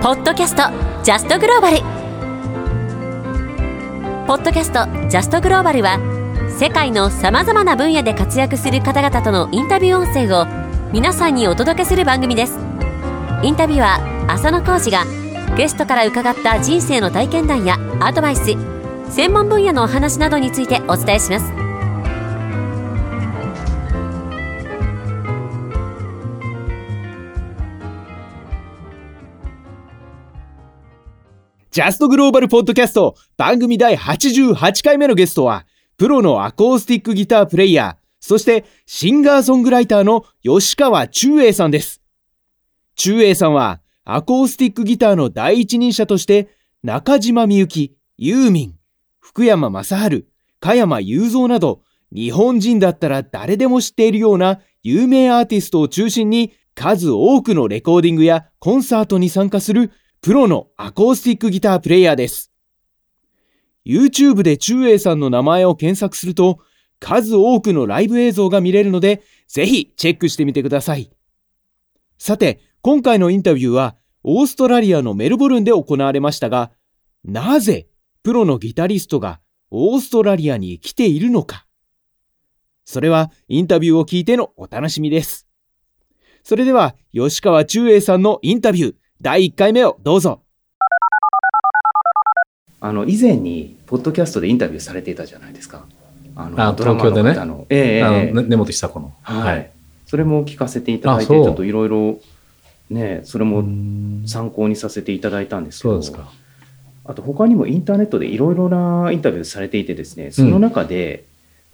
ポッドキャストジャストグローバル。ポッドキャストジャストグローバルは世界のさまざまな分野で活躍する方々とのインタビュー音声を皆さんにお届けする番組です。インタビュアー浅野浩二がゲストから伺った人生の体験談やアドバイス専門分野のお話などについてお伝えします。ジャストグローバルポッドキャスト番組第88回目のゲストは、プロのアコースティックギタープレイヤー、そしてシンガーソングライターの吉川中英さんです。中英さんはアコースティックギターの第一人者として中島みゆき、ユーミン、福山雅治、加山雄三など日本人だったら誰でも知っているような有名アーティストを中心に数多くのレコーディングやコンサートに参加するプロのアコースティックギタープレイヤーです。YouTube で中英さんの名前を検索すると数多くのライブ映像が見れるのでぜひチェックしてみてください。さて、今回のインタビューはオーストラリアのメルボルンで行われましたが、なぜプロのギタリストがオーストラリアに来ているのか。それはインタビューを聞いてのお楽しみです。それでは吉川中英さんのインタビュー第1回目をどうぞ。あの以前にポッドキャストでインタビューされていたじゃないですか。あの東京でね。ええー、あの根本久子の、はい。それも聞かせていただいてちょっといろいろねそれも参考にさせていただいたんですけど。あと他にもインターネットでいろいろなインタビューされていてですねその中で、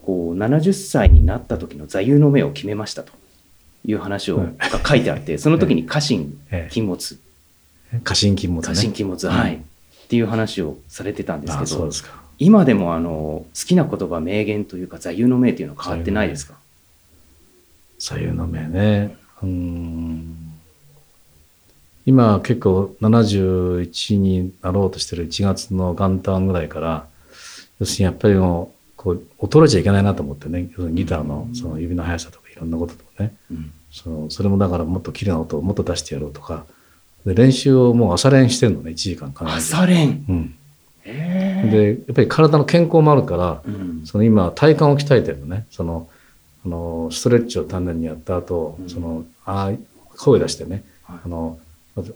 こう70歳になった時の座右の銘を決めましたという話を、が書いてあってその時に 家臣禁物過信金物ね。過信金物、はい。っていう話をされてたんですけど、今でもあの好きな言葉、名言というか座右の銘っていうのは変わってないですか？座右の銘ね。うん。今結構71になろうとしてる1月の元旦ぐらいから要するにやっぱりもうこう衰えちゃいけないなと思ってね。ギターのその指の速さとかいろんなこととかね、うん、そのそれもだからもっと綺麗な音をもっと出してやろうとかで練習をもう朝練してるのね1時間朝練、うん、でやっぱり体の健康もあるから、うん、その今体幹を鍛えてるのね。そのあのストレッチを丹念にやった後、うん、そのあ声出してね、はい、あの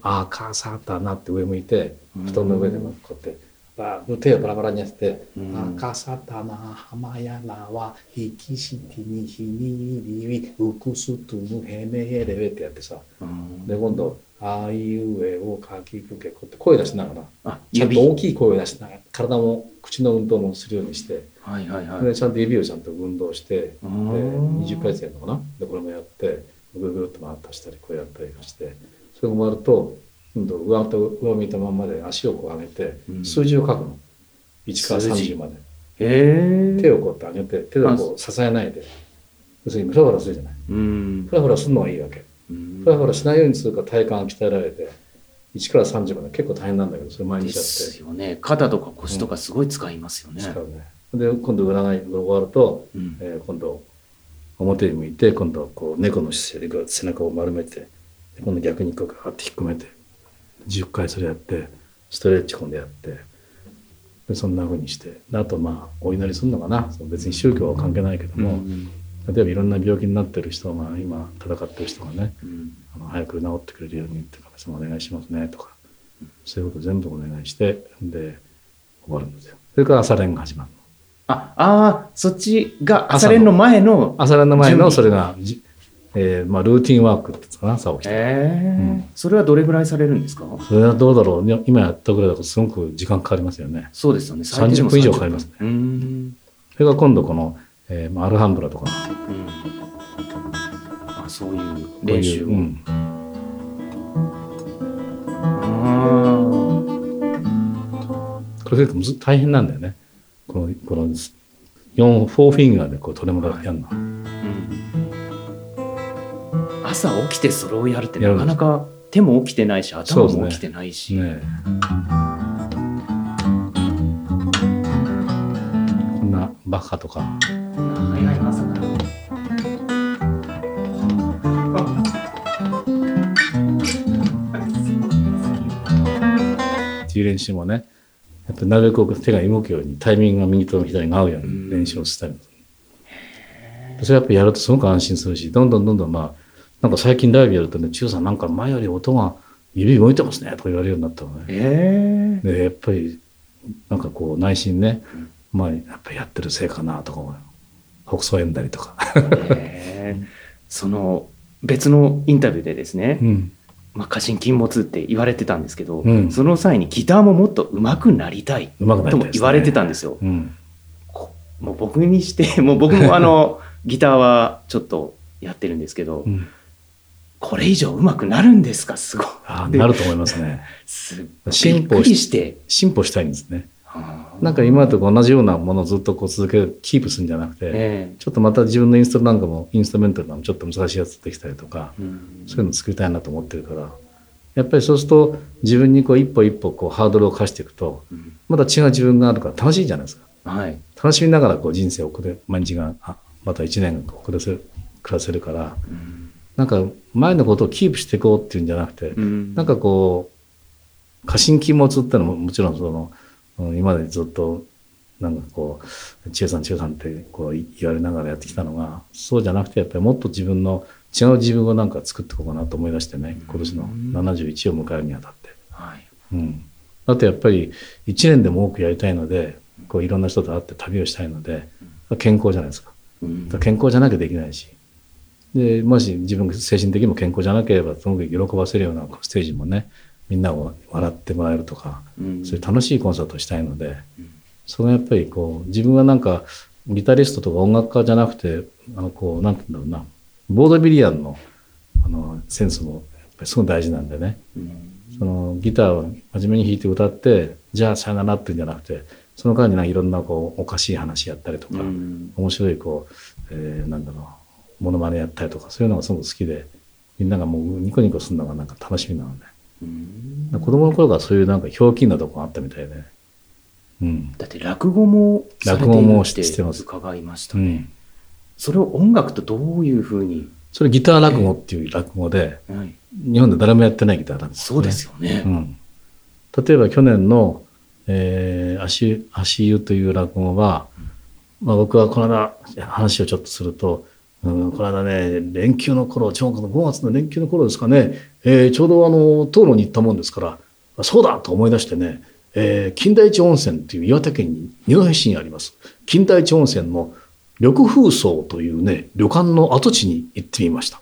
ああ母さんったなって上向いて布団の上でこうやって。あ手をバラバラにやって、うん、赤さたな浜やなは引きしてにひにりりうくすとむへめへれべってやってさ、うん、で今度あいうえをかきくけこって声出しながらちゃんと大きい声を出しながら体も口の運動もするようにして、はいはいはい、でちゃんと指をちゃんと運動してで20回戦のかなでこれもやってぐるぐるっと回ったしたりこうやったりしてそれが終わると今度上と上を見たままで足をこう上げて数字を書くの、1から30まで。手をこうやって上げて手をこう支えないで。要するにフラフラするじゃない。フラフラするのがいいわけふらふらしないようにするか体幹が鍛えられて1から30まで結構大変なんだけどそれ毎日やって。ですよね。肩とか腰とかすごい使いますよね、使うね。で今度占いが終わると、うん、えー、今度表に向いて今度こう猫の姿勢で背中を丸めて今度逆にこうガーって引っ込めて10回それやってストレッチ今度やってでそんなふうにして。あとまあお祈りするのかな。別に宗教は関係ないけども、うん例えばいろんな病気になってる人が今戦ってる人がね、うん、あの早く治ってくれるようにって神様お願いしますねとか、うん、そういうこと全部お願いしてで終わるんですよ。それから朝練が始まるああそっちが朝練の前の朝練。の前のそれがえーまあ、ルーティンワークってかな朝起きて、えー。うん、それはどれぐらいされるんですか？それはどうだろう。今やったぐらいだとすごく時間かかりますよね。そうですよね。30分以上かかりますね。それが今度このえーまあ、アルハンブラとか、うん、あそういう練習を、うん、これ結構大変なんだよね。このこの4フォーフィンガーでこうトレモロやるの、はいうん、朝起きてそれをやるってなかなか手も起きてないし頭も起きてないし、ねね、こんなバカとかっていう練習もねやっぱなるべく手が動くようにタイミングが右と左が合うように練習をしたりそれやっぱやるとすごく安心するしどんどんどんどんまあなんか最近ライブやるとね「中さんなんか前より音が指動いてますね」とか言われるようになったのね。えでやっぱりなんかこう内心ね、まあやっぱりやってるせいかなとか思う北総縁だりとか。えその別のインタビューでですね、うんまあ、過信禁物って言われてたんですけど、うんその際にギターももっと上手くなりたいとも言われてたんですよ。うんこもう僕にして もう僕もあのギターはちょっとやってるんですけど、うんこれ以上上手くなるんですか？すごい。なると思いますね。すっくりして。進歩したいんですね。なんか今と同じようなものをずっとこう続ける、キープするんじゃなくて、えちょっとまた自分のインストなんかも、インストメンタルなんかもちょっと難しいやつできたりとか、えうん。そういうの作りたいなと思ってるから、やっぱりそうすると自分にこう一歩一歩こうハードルを課していくと、うん。また違う自分があるから楽しいじゃないですか。はい。楽しみながらこう人生を送れ、毎日が、あまた一年送らせる、暮らせるから、うん。なんか前のことをキープしていこうっていうんじゃなくて、うん。なんかこう、過信金持つってのももちろんその、うん今までずっと、なんかこう、千恵さん千恵さんってこう言われながらやってきたのが、そうじゃなくてやっぱりもっと自分の違う自分をなんか作っていこうかなと思い出してね、今年の71を迎えるにあたって。はい。うん。あとやっぱり一年でも多くやりたいので、こういろんな人と会って旅をしたいので、健康じゃないですか。から健康じゃなきゃできないし。で、もし自分が精神的にも健康じゃなければ、すごく喜ばせるようなステージもね、みんなを笑ってもらえるとか、うん。そういう楽しいコンサートをしたいので、うん。それがやっぱりこう、自分はなんか、ギタリストとか音楽家じゃなくて、あの、こう、なんて言うんだろうな、ボードビリヤンの、あの、センスも、やっぱりすごい大事なんでね。うん。そのギターを真面目に弾いて歌って、じゃあさよならっていうんじゃなくて、その間になんかいろんなこう、おかしい話やったりとか、うん。面白いこう、えーなんだろう、モノマネやったりとか、そういうのがすごく好きで、みんながもうニコニコするのがなんか楽しみなので、うん子供の頃からそういうなんかひょうきんなとこがあったみたいで、うん。だって落語も落語もしてます伺いましたね。うん。それを音楽とどういうふうに、それギター落語っていう落語で、はい、日本で誰もやってないギターなんです、そうですよね。うん。例えば去年の、えー、足、足湯という落語は、まあ僕はこの間話をちょっとすると、うん、この間ね、連休の頃、ちょうど5月の連休の頃ですかね、えーちょうどあの、遠野に行ったもんですから、そうだと思い出してね、えー金田一温泉っていう岩手県に二戸市にあります、金田一温泉の緑風荘というね、旅館の跡地に行ってみました。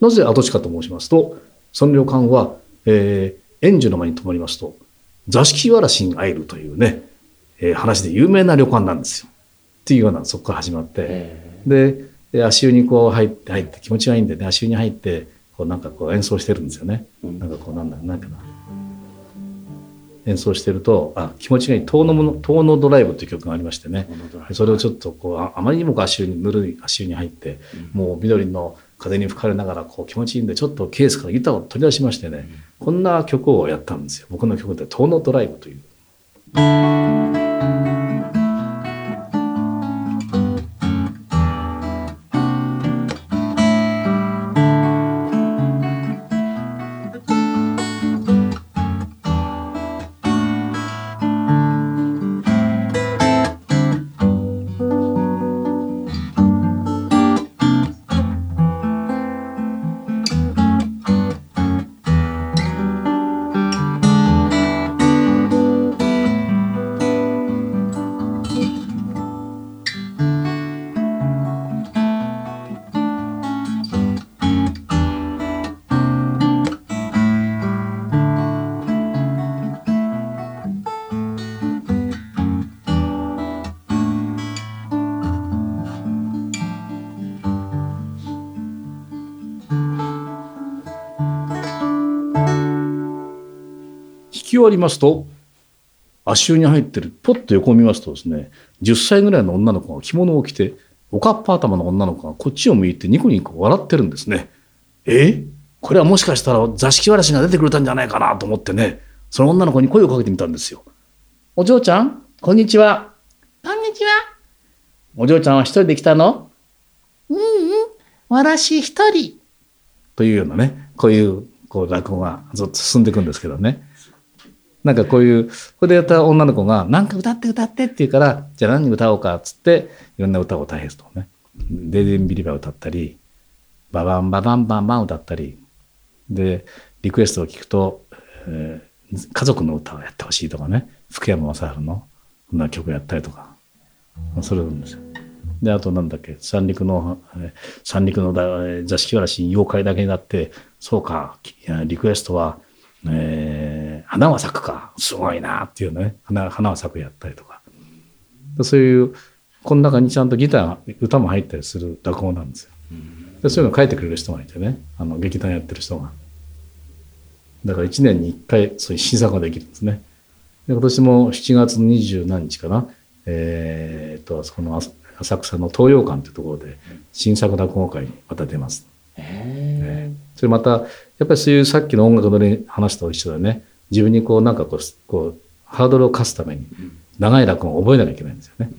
なぜ跡地かと申しますと、その旅館は、えー、園樹の間に泊まりますと、座敷わらしに会えるというね、えー話で有名な旅館なんですよ。っていうような、そこから始まって、えで、で足湯にこう入って、入って気持ちがいいんでね、足湯に入って、こうなんかこう演奏してるんですよね。うんなんかこうなんだ、なんかな。演奏してると、あ、気持ちがいい、遠野の、遠野ドライブという曲がありましてね。えそれをちょっとこうああまりにも足湯にぬるい足湯に入って、もう緑の風に吹かれながらこう気持ちいいんでちょっとケースからギターを取り出しましてね、こんな曲をやったんですよ僕の曲で「遠野ドライブ」という。き終わりますと足湯に入ってるポッと横を見ますとですね10歳ぐらいの女の子が着物を着ておかっぱ頭の女の子がこっちを向いてニコニコ笑ってるんですね。え？これはもしかしたら座敷わらしが出てくれたんじゃないかなと思ってねその女の子に声をかけてみたんですよ。お嬢ちゃんこんにちは。こんにちは。お嬢ちゃんは一人で来たの？うんうん。私一人。というようなね、こういうこう落語がずっと進んでいくんですけどね。なんかこういう、ここでやった女の子が、なんか歌って歌ってって言うから、じゃあ何歌おうかっつって、いろんな歌を歌いすとね。デデンビリバ歌ったり、ババンババンバンバン歌ったり、で、リクエストを聞くと、えー家族の歌をやってほしいとかね、福山雅治のそんな曲やったりとか、それなんですよ。で、あとなんだっけ、三陸の、三陸の座敷わらしに妖怪だけになって、そうか、リクエストは、えー花は咲くか、すごいなっていうね、花花は咲くやったりとか。でそういう、この中にちゃんとギター、歌も入ったりする落語なんですよ。でそういうの書いてくれる人がいてね、あの劇団やってる人が。だから1年に1回そういう新作ができるんですね。で今年も7月の20何日かな、えーっと、あそこの浅浅草の東洋館というところで新作落語会にまた出ます。へそれまた、やっぱりそういうさっきの音楽の話と一緒でね、自分にこうなんかこう、こうハードルを課すために長い落語を覚えなきゃいけないんですよね。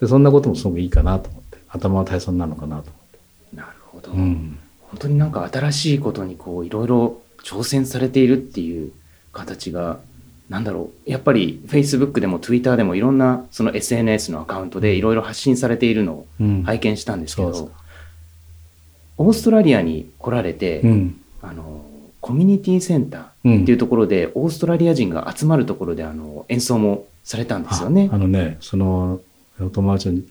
でそんなこともすごくいいかなと思って、頭の体操になるのかなと思って。えなるほど、うん。本当になんか新しいことにこういろいろ挑戦されているっていう形がなんだろうやっぱり Facebook でも Twitter でもいろんなその SNS のアカウントでいろいろ発信されているのをうん拝見したんですけど、そうですオーストラリアに来られて、うん。あのコミュニティセンターっていうところで、オーストラリア人が集まるところであの演奏もされたんですよねあ。あのね、その、お友達に、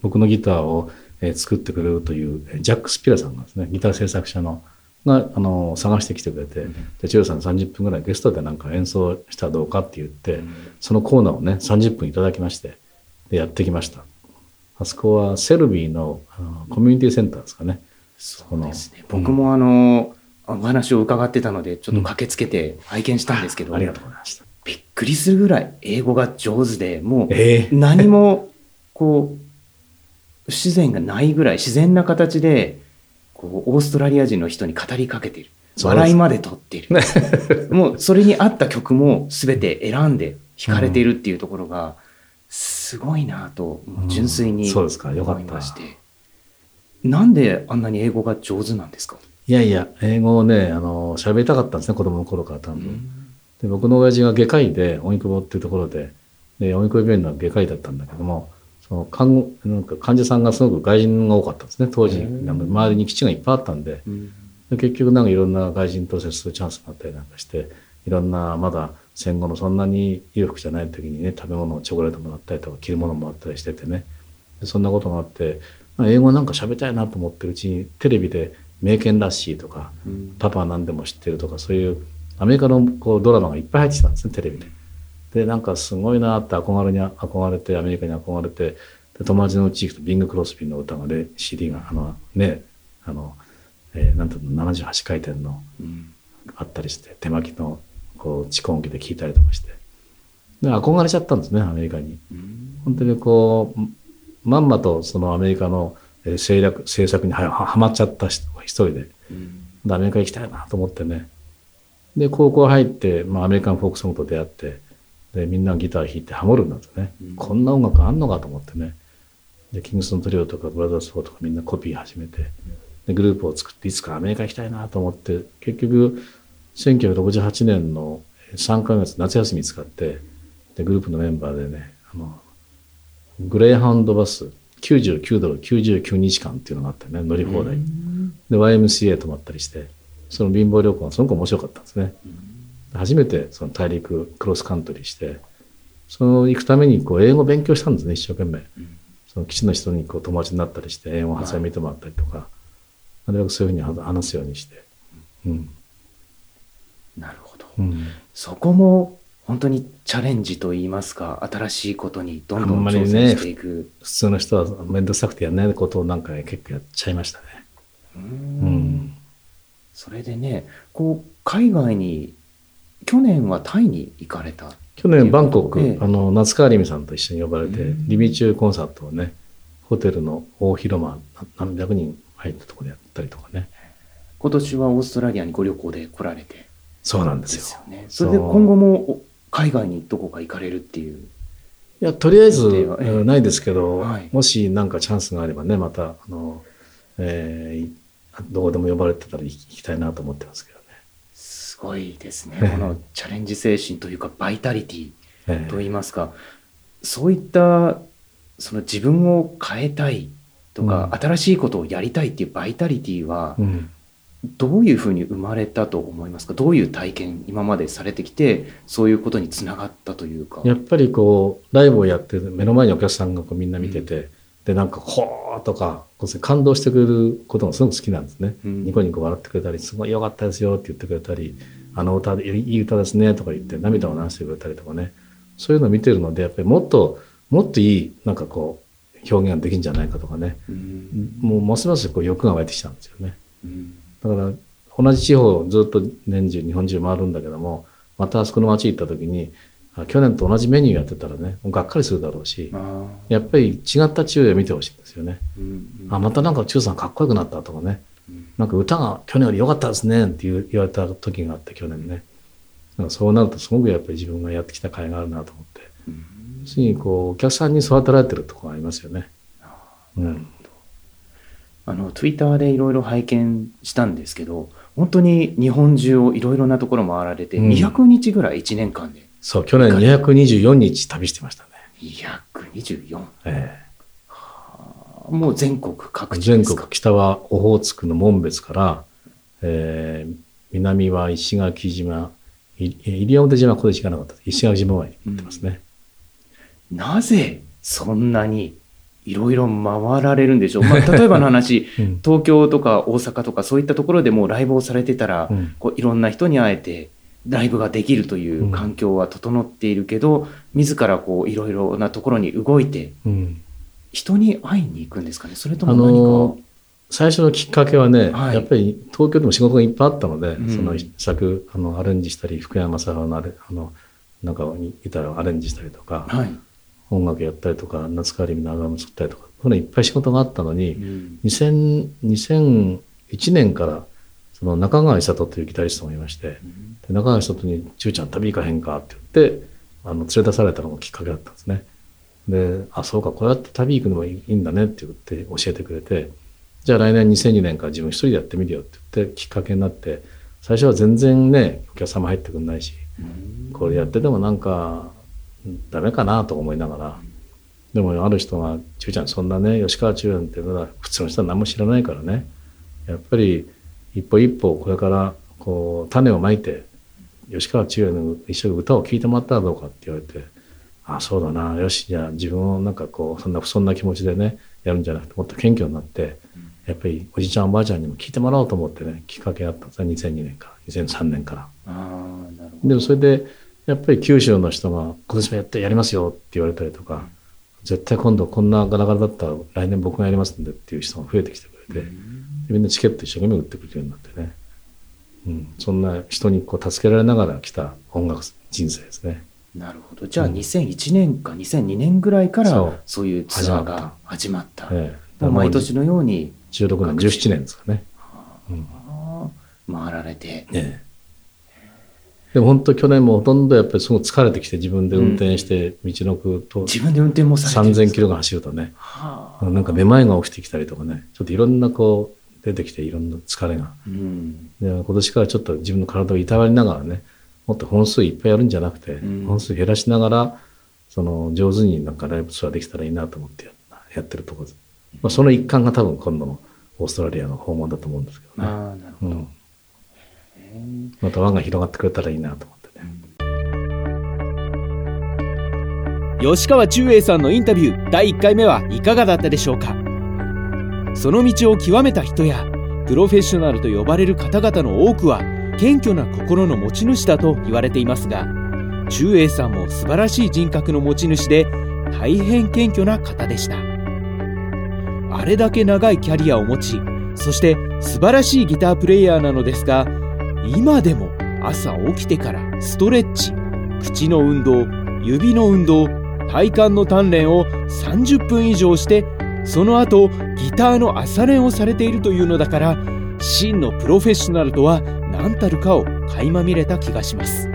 僕のギターを、えー作ってくれるという、えージャック・スピラさんがですね、ギター制作者の、が、あの、探してきてくれて、で、千代さん30分ぐらいゲストでなんか演奏したらどうかって言って、そのコーナーをね、30分いただきまして、で、やってきました。あそこはセルビーのあのコミュニティセンターですかね。そうですね。僕もあの、お話を伺ってたので、ちょっと駆けつけて拝見したんですけど、ありがとうございました。びっくりするぐらい英語が上手で、もうええ何もこう、不自然がないぐらい自然な形で、こう、オーストラリア人の人に語りかけている。笑いまで取っている。もうそれに合った曲も全て選んで弾かれているっていうところが、すごいなと、純粋にそうですかよかった思いまして。なんであんなに英語が上手なんですか？いやいや、英語をね、あの、喋りたかったんですね、子供の頃から多分。で僕の親父が外科医で、荻窪っていうところで、で、荻窪病院の外科医だったんだけども、その看護、なんか患者さんがすごく外人が多かったんですね、当時。周りに基地がいっぱいあったんで、で結局なんかいろんな外人と接するチャンスがあったりなんかして、いろんなまだ戦後のそんなに裕福じゃない時にね、食べ物をチョコレートもらったりとか着るものもらったりしててね、でそんなことがあって、まあ英語なんか喋りたいなと思ってるうちに、テレビで名犬らしいとか、パパは何でも知ってるとか、そういうアメリカのこうドラマがいっぱい入ってきたんですね、テレビで。で、なんかすごいなって憧れに憧れて、アメリカに憧れて、で友達のうち行くとビング・クロスビーの歌がね、CD が、あのね、あの、えーなんていうの、78回転のあったりして、手巻きのこう蓄音機で聴いたりとかして。で、憧れちゃったんですね、アメリカに。本当にこう、まんまとそのアメリカのえー政略政策にはまっちゃった人が一人で、でアメリカ行きたいなと思ってね。で、高校入って、まあ、アメリカンフォークソングと出会って、で、みんなギター弾いてハモるんだってね、こんな音楽あんのかと思ってね。で、キングストントリオとかブラザーズ4とかみんなコピー始めて、で、グループを作っていつかアメリカ行きたいなと思って、結局、1968年の3ヶ月夏休み使って、で、グループのメンバーでね、あの、グレーハウンドバス99ドル99日間っていうのがあってね、乗り放題。で、YMCA 泊まったりして、その貧乏旅行がすごく面白かったんですね。初めてその大陸クロスカントリーして、その行くためにこう英語を勉強したんですね、一生懸命。その基地の人にこう友達になったりして、英語を発音見てもらったりとか、なるべくそういうふうに話すようにして。うん。なるほど。うん。そこも本当にチャレンジといいますか、新しいことにどんどあん挑戦していく。普通の人は面倒くさくてやらないことをなんかね結構やっちゃいましたね。ううんん。それでね、こう、海外に、去年はタイに行かれた。去年バンコク、ええあの夏川りみさんと一緒に呼ばれて、うんリミ中コンサートをねホテルの大広間な何百人入ったところでやったりとかね今年はオーストラリアにご旅行で来られて。そうなんですよですよね。それで今後もお海外にどこか行かれるっていう。いやとりあえず、えええーないですけど、はい。もしなんかチャンスがあればねまたあの、えーいどこでも呼ばれてたら行きたいなと思ってますけどね。すごいですね。このチャレンジ精神というか、バイタリティといいますか、そういったその自分を変えたいとか、うん、新しいことをやりたいっていうバイタリティは、どういうふうに生まれたと思いますか？どういう体験今までされてきてそういうことにつながったというか。やっぱりこうライブをやって目の前にお客さんがこうみんな見てて、うん、でなんか「ほー」とか感動してくれることがすごく好きなんですね、うん、ニコニコ笑ってくれたり「すごい良かったですよ」って言ってくれたり「あの歌でいい歌ですね」とか言って涙を流してくれたりとかね。そういうのを見てるのでやっぱりもっともっといいなんかこう表現ができるんじゃないかとかね、うん、もうますますこう欲が湧いてきたんですよね。うんだから同じ地方をずっと年中日本中回るんだけどもまたあそこの町行った時に去年と同じメニューやってたらねがっかりするだろうしやっぱり違った中を見てほしいんですよね。うんうん、あまたなんか中さんかっこよくなったとかね、うん、なんか歌が去年より良かったですねって言われた時があって去年ね。なんかそうなるとすごくやっぱり自分がやってきた甲斐があるなと思って、うん、要するにこうお客さんに育てられてるところがありますよね。うんあの、ツイッターでいろいろ拝見したんですけど、本当に日本中をいろいろなところ回られて、200日ぐらい1年間で、うん、そう、去年224日旅してましたね。224? ええもう全国各地全国、北はオホーツクの門別から、えー、南は石垣島、西表島はここで行かなかった。石垣島まで行ってますね、うん。なぜそんなにいろいろ回られるんでしょう。まあ、例えばの話、うん、東京とか大阪とかそういったところでもライブをされてたら、うん、こういろんな人に会えて、ライブができるという環境は整っているけど、うん、自らこういろいろなところに動いて、人に会いに行くんですかね？それとも何か、あのー、最初のきっかけはね、はい、やっぱり東京でも仕事がいっぱいあったので、その作あのアレンジしたり福山雅治のあれあのなんかにいたらアレンジしたりとか、はい音楽やったりとか夏川りみのアルバム作ったりとかそれいっぱい仕事があったのに、うん、2000 2001年からその中川久人というギタリストがいまして、うん、中川久人に「ちゅうちゃん旅行かへんか」って言ってあの連れ出されたのがきっかけだったんですね。で「あそうかこうやって旅行くのもいいんだね」って言って教えてくれてじゃあ来年2002年から自分一人でやってみるよって言ってきっかけになって最初は全然ねお客様入ってくんないし、うん、これやっててもなんかダメかなと思いながら、でもある人が「ちゅうちゃんそんなね吉川中園っていうのは普通の人は何も知らないからね。やっぱり一歩一歩これからこう種をまいて吉川中園の一緒に歌を聴いてもらったらどうか」って言われて「ああそうだな。よしじゃあ自分をなんかこうそんな不遜な気持ちでねやるんじゃなくてもっと謙虚になってやっぱりおじいちゃんおばあちゃんにも聞いてもらおうと思ってねきっかけあったんですね2002年から2003年から。あなるほど。でもそれでやっぱり九州の人が今年もやってやりますよって言われたりとか、絶対今度こんなガラガラだったら来年僕がやりますんでっていう人が増えてきてくれて、みんなチケット一生懸命売ってくれるようになってね。うん、そんな人にこう助けられながら来た音楽人生ですね。なるほど。じゃあ2001年か2002年ぐらいからそういうツアーが始まった。ええ、毎年のように。16年、17年ですかね。うん、回られて。ええでも本当去年もほとんどやっぱりすごく疲れてきて自分で運転して道のくと、自分で運転もされて3000キロが走るとね、はあ、なんかめまいが起きてきたりとかね。ちょっといろんなこう出てきていろんな疲れが、うん、で今年からちょっと自分の体をいたわりながらねもっと本数いっぱいやるんじゃなくて、うん、本数減らしながらその上手になんかライブツアーできたらいいなと思ってやってるところ。です、まあ、その一環が多分今度のオーストラリアの訪問だと思うんですけどね。あなるほど、うんまた輪が広がってくれたらいいなと思ってね。吉川中英さんのインタビュー第1回目はいかがだったでしょうか？その道を極めた人やプロフェッショナルと呼ばれる方々の多くは謙虚な心の持ち主だと言われていますが中英さんも素晴らしい人格の持ち主で大変謙虚な方でしたあれだけ長いキャリアを持ちそして素晴らしいギタープレイヤーなのですが今でも朝起きてからストレッチ、口の運動、指の運動、体幹の鍛錬を30分以上して、その後ギターの朝練をされているというのだから、真のプロフェッショナルとは何たるかを垣間見れた気がします。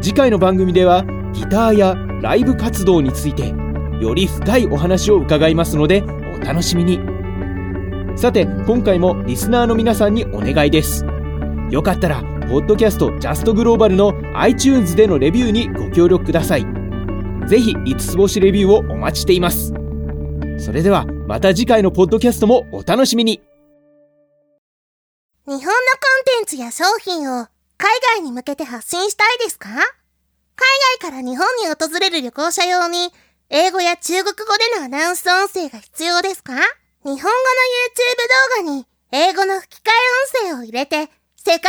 次回の番組ではギターやライブ活動についてより深いお話を伺いますのでお楽しみに。さて今回もリスナーの皆さんにお願いです。よかったらポッドキャストジャストグローバルの iTunes でのレビューにご協力ください。ぜひ5つ星レビューをお待ちしています。それではまた次回のポッドキャストもお楽しみに。日本のコンテンツや商品を海外に向けて発信したいですか？海外から日本に訪れる旅行者用に英語や中国語でのアナウンス音声が必要ですか？日本語の YouTube 動画に英語の吹き替え音声を入れて世界中の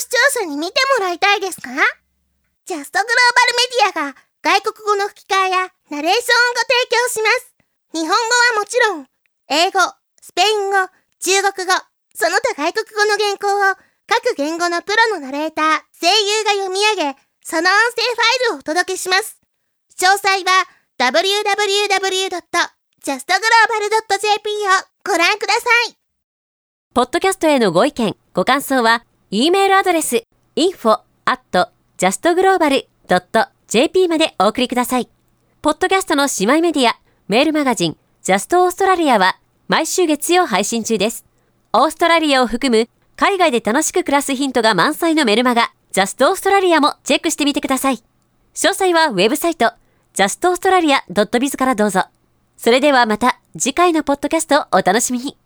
視聴者に見てもらいたいですか？ジャストグローバルメディアが外国語の吹き替えやナレーションをご提供します。日本語はもちろん、英語、スペイン語、中国語、その他外国語の原稿を各言語のプロのナレーター、声優が読み上げ、その音声ファイルをお届けします。詳細は www.justglobal.jp をご覧ください。ポッドキャストへのご意見、ご感想は、e メールアドレス info at justglobal.jp までお送りください。ポッドキャストの姉妹メディア、メールマガジン、ジャストオーストラリアは毎週月曜配信中です。オーストラリアを含む海外で楽しく暮らすヒントが満載のメルマガ、ジャストオーストラリアもチェックしてみてください。詳細はウェブサイト、justaustralia.biz からどうぞ。それではまた次回のポッドキャストをお楽しみに。